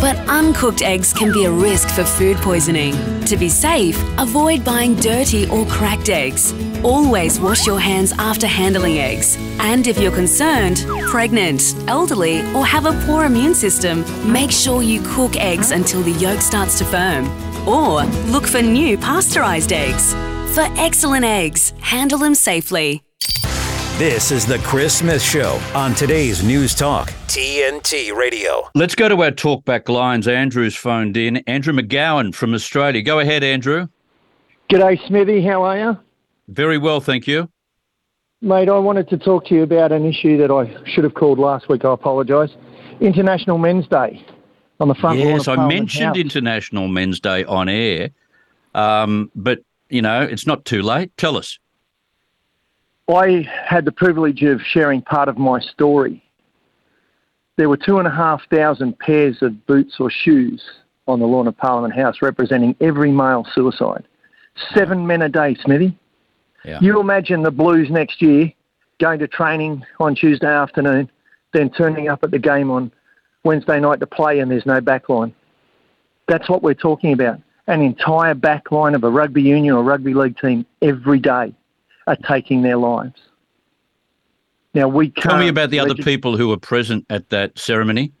But uncooked eggs can be a risk for food poisoning. To be safe, avoid buying dirty or cracked eggs. Always wash your hands after handling eggs. And if you're concerned, pregnant, elderly, or have a poor immune system, make sure you cook eggs until the yolk starts to firm. Or look for new pasteurized eggs. For excellent eggs, handle them safely. This is the Chris Smith Show on today's News Talk, TNT Radio. Let's go to our talkback lines. Andrew's phoned in. Andrew McGowan from Australia. Go ahead, Andrew. G'day, Smithy. How are you? Very well, thank you. Mate, I wanted to talk to you about an issue that I should have called last week. I apologise. International Men's Day on the front Yes, I mentioned House. International Men's Day on air, um, but you know it's not too late. Tell us. I had the privilege of sharing part of my story. There were two and a half thousand pairs of boots or shoes on the lawn of Parliament House representing every male suicide. Seven men a day, Smithy. Yeah. You imagine the Blues next year going to training on Tuesday afternoon, then turning up at the game on Wednesday night to play and there's no backline. That's what we're talking about. An entire backline of a rugby union or rugby league team every day are taking their lives. Now we can't. Tell me about the other people who were present at that ceremony.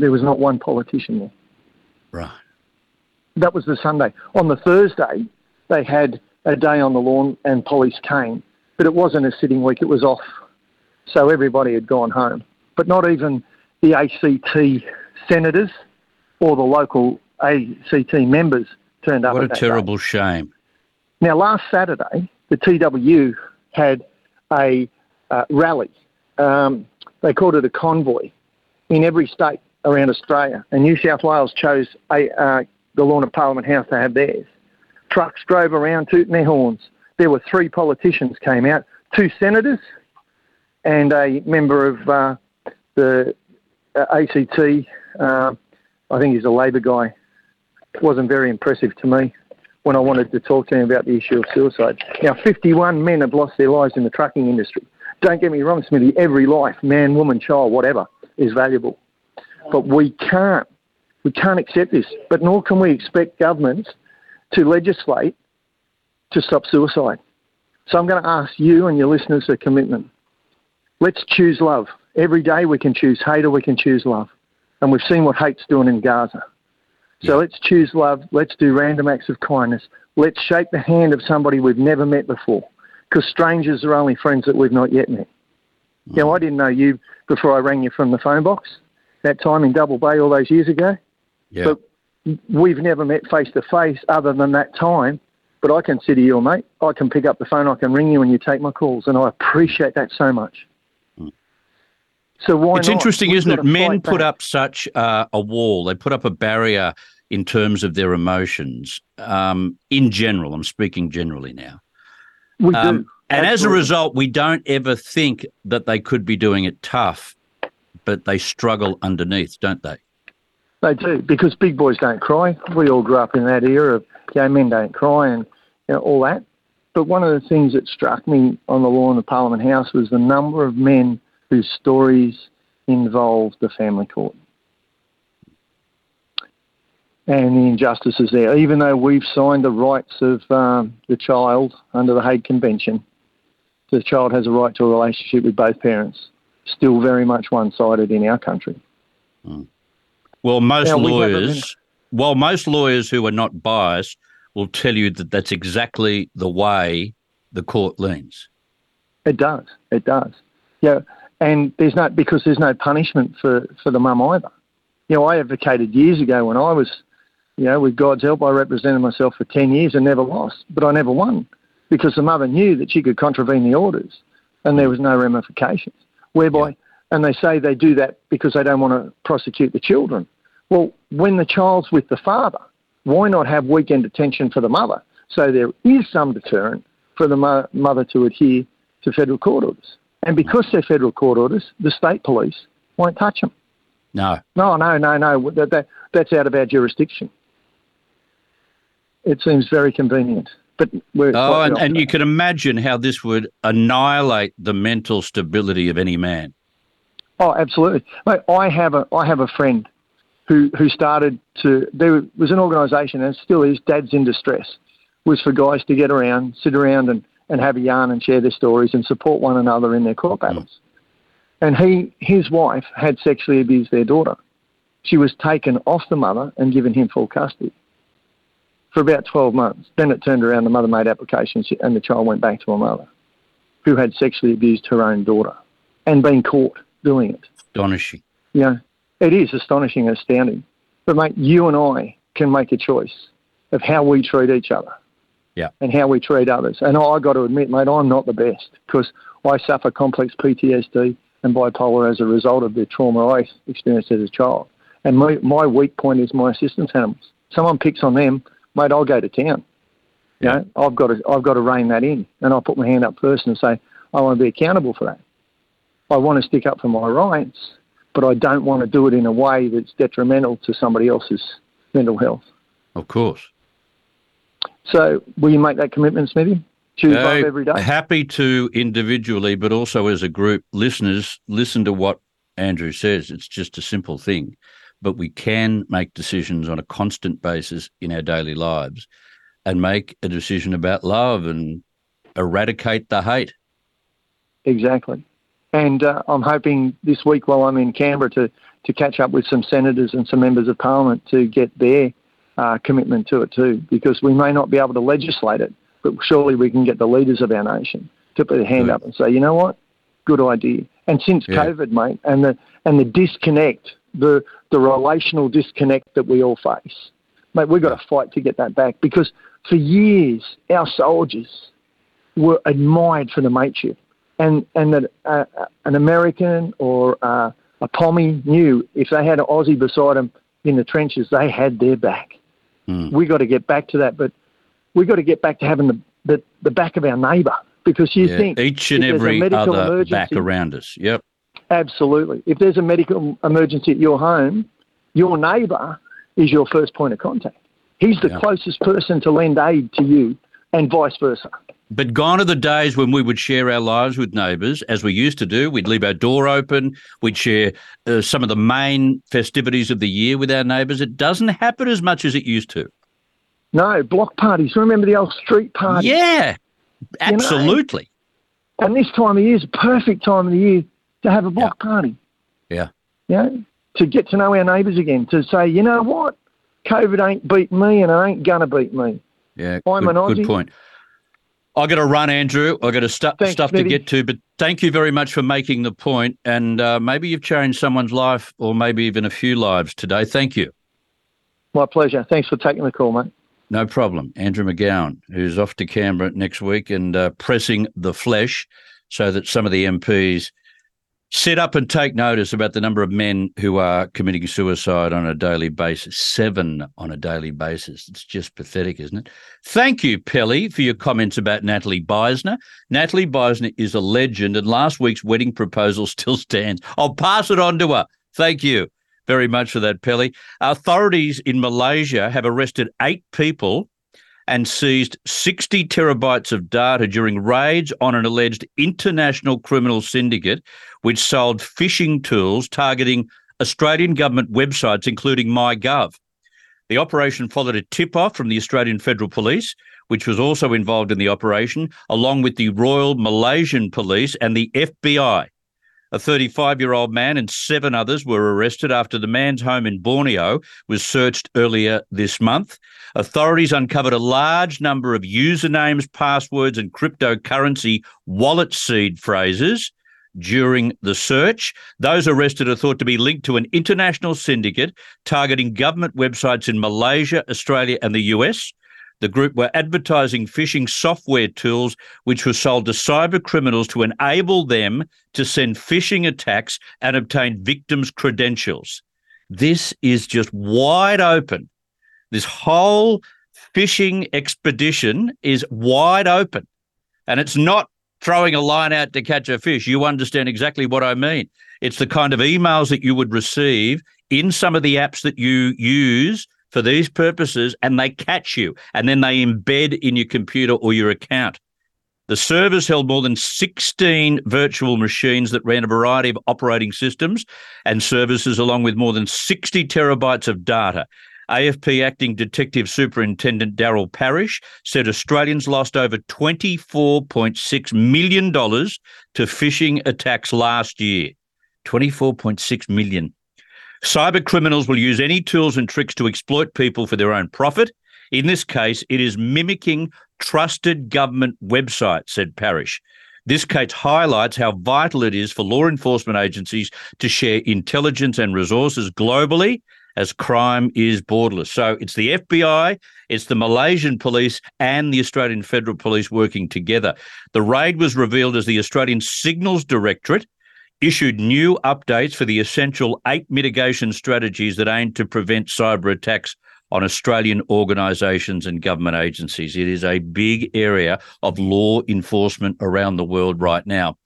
There was not one politician there. Right. That was the Sunday. On the Thursday, they had a day on the lawn and police came, but it wasn't a sitting week, it was off. So everybody had gone home. But not even the ACT senators or the local ACT members turned up. What a terrible day. shame. Now, last Saturday, the TWU had a uh, rally. Um, they called it a convoy in every state around Australia, and New South Wales chose a, uh, the lawn of Parliament House to have theirs. Trucks drove around tooting their horns. There were three politicians came out, two senators, and a member of uh, the ACT. Uh, I think he's a Labor guy. Wasn't very impressive to me when I wanted to talk to him about the issue of suicide. Now, 51 men have lost their lives in the trucking industry. Don't get me wrong, Smithy, every life, man, woman, child, whatever, is valuable. But we can't, we can't accept this. But nor can we expect governments to legislate to stop suicide. So I'm going to ask you and your listeners a commitment. Let's choose love. Every day we can choose hate or we can choose love. And we've seen what hate's doing in Gaza. So let's choose love. Let's do random acts of kindness. Let's shake the hand of somebody we've never met before. Because strangers are only friends that we've not yet met. Mm. You know, I didn't know you before I rang you from the phone box that time in Double Bay all those years ago. Yeah. But we've never met face to face other than that time but I consider you a mate. I can pick up the phone, I can ring you, and you take my calls, and I appreciate that so much. So why it's not? interesting, We've isn't it? Men put back. up such uh, a wall. They put up a barrier in terms of their emotions. Um, in general, I'm speaking generally now. We Um, do. and as a result, we don't ever think that they could be doing it tough, but they struggle underneath, don't they? They do because big boys don't cry. We all grew up in that era of gay men don't cry and you know, all that. But one of the things that struck me on the lawn of Parliament House was the number of men whose stories involve the family court and the injustices there. Even though we've signed the rights of um, the child under the Hague Convention, the child has a right to a relationship with both parents. Still very much one-sided in our country. Well, most we lawyers, well, most lawyers who are not biased will tell you that that's exactly the way the court leans. It does. It does. Yeah, and there's no because there's no punishment for for the mum either. You know, I advocated years ago when I was, you know, with God's help, I represented myself for ten years and never lost, but I never won because the mother knew that she could contravene the orders, and there was no ramifications. Whereby, and they say they do that because they don't want to prosecute the children. Well, when the child's with the father, why not have weekend detention for the mother? So there is some deterrent for the mo- mother to adhere to federal court orders. And because they're federal court orders, the state police won't touch them. No. No, no, no, no. That, that, that's out of our jurisdiction. It seems very convenient. But we're Oh, and, and you can imagine how this would annihilate the mental stability of any man. Oh, absolutely. Mate, I have a I have a friend who who started to there was an organisation and still is Dads in Distress was for guys to get around, sit around and, and have a yarn and share their stories and support one another in their court battles. And he his wife had sexually abused their daughter. She was taken off the mother and given him full custody for about 12 months. Then it turned around, the mother made applications and the child went back to her mother who had sexually abused her own daughter and been caught doing it. Astonishing. Know, it is astonishing and astounding. But mate, you and I can make a choice of how we treat each other Yeah. and how we treat others. And I got to admit, mate, I'm not the best because I suffer complex PTSD and bipolar as a result of the trauma I experienced as a child. And my, my weak point is my assistance animals. Someone picks on them, mate, I'll go to town. You know, I've got to I've got to rein that in, and I'll put my hand up first and say I want to be accountable for that. I want to stick up for my rights, but I don't want to do it in a way that's detrimental to somebody else's mental health. Of course. So, will you make that commitment, Smithy? Choose love Uh, every day. Happy to individually, but also as a group, listeners, listen to what Andrew says. It's just a simple thing, but we can make decisions on a constant basis in our daily lives and make a decision about love and eradicate the hate. Exactly. And uh, I'm hoping this week while I'm in Canberra to, to catch up with some senators and some members of parliament to get their uh, commitment to it too, because we may not be able to legislate it, but surely we can get the leaders of our nation to put their hand up and say, you know what, good idea. And since Yeah. COVID, mate, and the and the disconnect, the the relational disconnect that we all face, mate, we've got to fight to get that back because for years our soldiers were admired for the mateship, and and that uh, uh, an American or uh, a Pommy knew if they had an Aussie beside them in the trenches, they had their back. Hmm. We got to get back to that, but we got to get back to having the the, the back of our neighbour because you Yeah, think each and if there's a every medical other emergency- back around us. Yep. Absolutely. If there's a medical emergency at your home, your neighbour is your first point of contact. He's the Yeah. closest person to lend aid to you, and vice versa. But gone are the days when we would share our lives with neighbours, as we used to do. We'd leave our door open. We'd share uh, some of the main festivities of the year with our neighbours. It doesn't happen as much as it used to. No, block parties. Remember the old street parties? Yeah, You know? absolutely. And this time of year is a perfect time of the year to have a block party. Yeah. You know, to get to know our neighbours again, to say, you know what, COVID ain't beat me and it ain't gonna beat me. Yeah, I'm good, an good point. I got to run, Andrew. I got to stu- Thanks, stuff to get to, but thank you very much for making the point. And uh, maybe you've changed someone's life, or maybe even a few lives today. Thank you. My pleasure. Thanks for taking the call, mate. no problem. Andrew McGowan, who's off to Canberra next week and uh, pressing the flesh so that some of the MPs sit up and take notice about the number of men who are committing suicide on a daily basis. Seven on a daily basis. It's just pathetic, isn't it? Thank you, Pelly, for your comments about Natalie Beisner. Natalie Beisner is a legend, and last week's wedding proposal still stands. I'll pass it on to her. Thank you very much for that, Pelly. Authorities in Malaysia have arrested eight people and seized 60 terabytes of data during raids on an alleged international criminal syndicate which sold phishing tools targeting Australian government websites, including MyGov. The operation followed a tip off from the Australian Federal Police, which was also involved in the operation, along with the Royal Malaysian Police and the FBI. A 35 year old man and seven others were arrested after the man's home in Borneo was searched earlier this month. Authorities uncovered a large number of usernames, passwords, and cryptocurrency wallet seed phrases during the search. Those arrested are thought to be linked to an international syndicate targeting government websites in Malaysia, Australia, and the US. The group were advertising phishing software tools which were sold to cyber criminals to enable them to send phishing attacks and obtain victims' credentials. This is just wide open. This whole phishing expedition is wide open. And it's not throwing a line out to catch a fish. You understand exactly what I mean. It's the kind of emails that you would receive in some of the apps that you use for these purposes and they catch you and then they embed in your computer or your account. The servers held more than 16 virtual machines that ran a variety of operating systems and services, along with more than 60 terabytes of data. AFP Acting Detective Superintendent Daryl Parish said Australians lost over $24.6 million to phishing attacks last year. 24.6 million. Cyber criminals will use any tools and tricks to exploit people for their own profit. In this case, it is mimicking trusted government websites, said Parish. This case highlights how vital it is for law enforcement agencies to share intelligence and resources globally as crime is borderless. So it's the FBI, it's the Malaysian police, and the Australian Federal Police working together. The raid was revealed as the Australian Signals Directorate issued new updates for the essential eight mitigation strategies that aim to prevent cyber attacks on Australian organisations and government agencies. It is a big area of law enforcement around the world right now.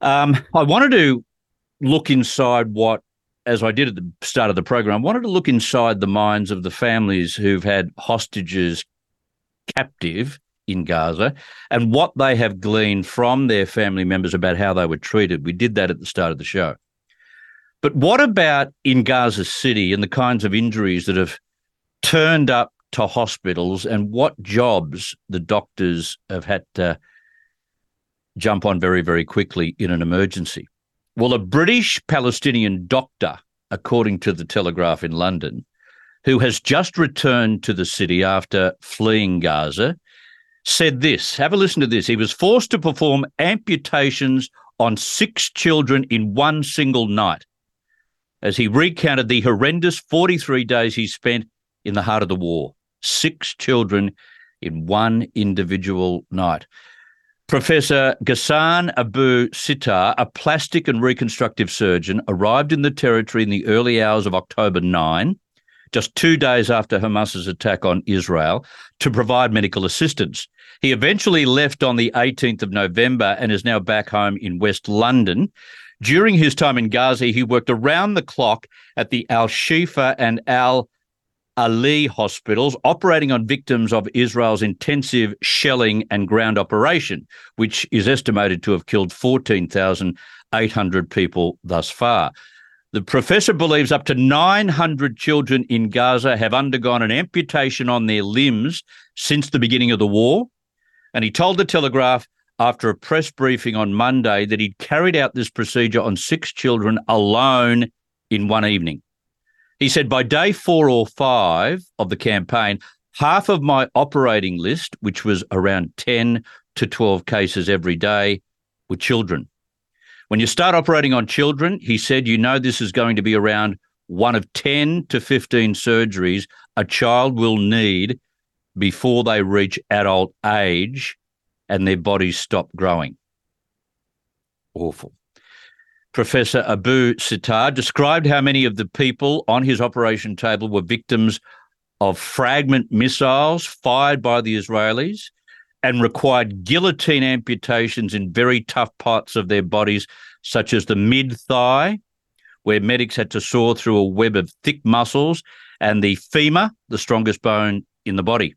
Um, I wanted to look inside what, as I did at the start of the program, I wanted to look inside the minds of the families who've had hostages captive in Gaza and what they have gleaned from their family members about how they were treated. We did that at the start of the show. But what about in Gaza City and the kinds of injuries that have turned up to hospitals and what jobs the doctors have had to jump on very, very quickly in an emergency? Well, a British Palestinian doctor, according to the Telegraph in London, who has just returned to the city after fleeing Gaza, said this. Have a listen to this. He was forced to perform amputations on six children in one single night as he recounted the horrendous 43 days he spent in the heart of the war. Six children in one individual night. Professor Ghassan Abu Sitta, a plastic and reconstructive surgeon, arrived in the territory in the early hours of October 9 just two days after Hamas's attack on Israel, to provide medical assistance. He eventually left on the 18th of November and is now back home in West London. During his time in Gaza, he worked around the clock at the Al Shifa and Al Ahli hospitals, operating on victims of Israel's intensive shelling and ground operation, which is estimated to have killed 14,800 people thus far. The professor believes up to 900 children in Gaza have undergone an amputation on their limbs since the beginning of the war. And he told the Telegraph after a press briefing on Monday that he'd carried out this procedure on six children alone in one evening. He said, by day four or five of the campaign, half of my operating list, which was around 10 to 12 cases every day, were children. When you start operating on children, he said, you know this is going to be around one of 10 to 15 surgeries a child will need before they reach adult age and their bodies stop growing. Awful. Professor Abu Sitta described how many of the people on his operation table were victims of fragment missiles fired by the Israelis and required guillotine amputations in very tough parts of their bodies, such as the mid thigh, where medics had to saw through a web of thick muscles, and the femur, the strongest bone in the body.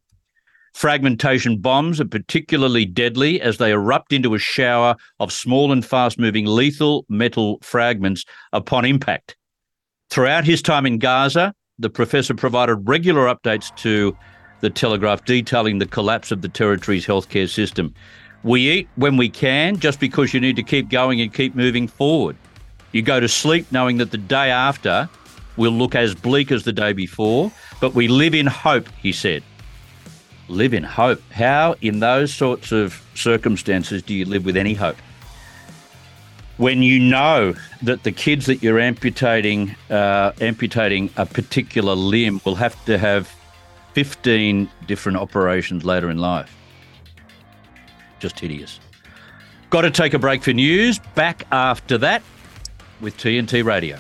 Fragmentation bombs are particularly deadly as they erupt into a shower of small and fast moving lethal metal fragments upon impact. Throughout his time in Gaza, the professor provided regular updates to the Telegraph detailing the collapse of the territory's healthcare system. We eat when we can just because you need to keep going and keep moving forward. You go to sleep knowing that the day after will look as bleak as the day before, but we live in hope, he said live in hope. How, in those sorts of circumstances, do you live with any hope? When you know that the kids that you're amputating, uh, amputating a particular limb, will have to have 15 different operations later in life. Just hideous. Got to take a break for news. Back after that with TNT Radio.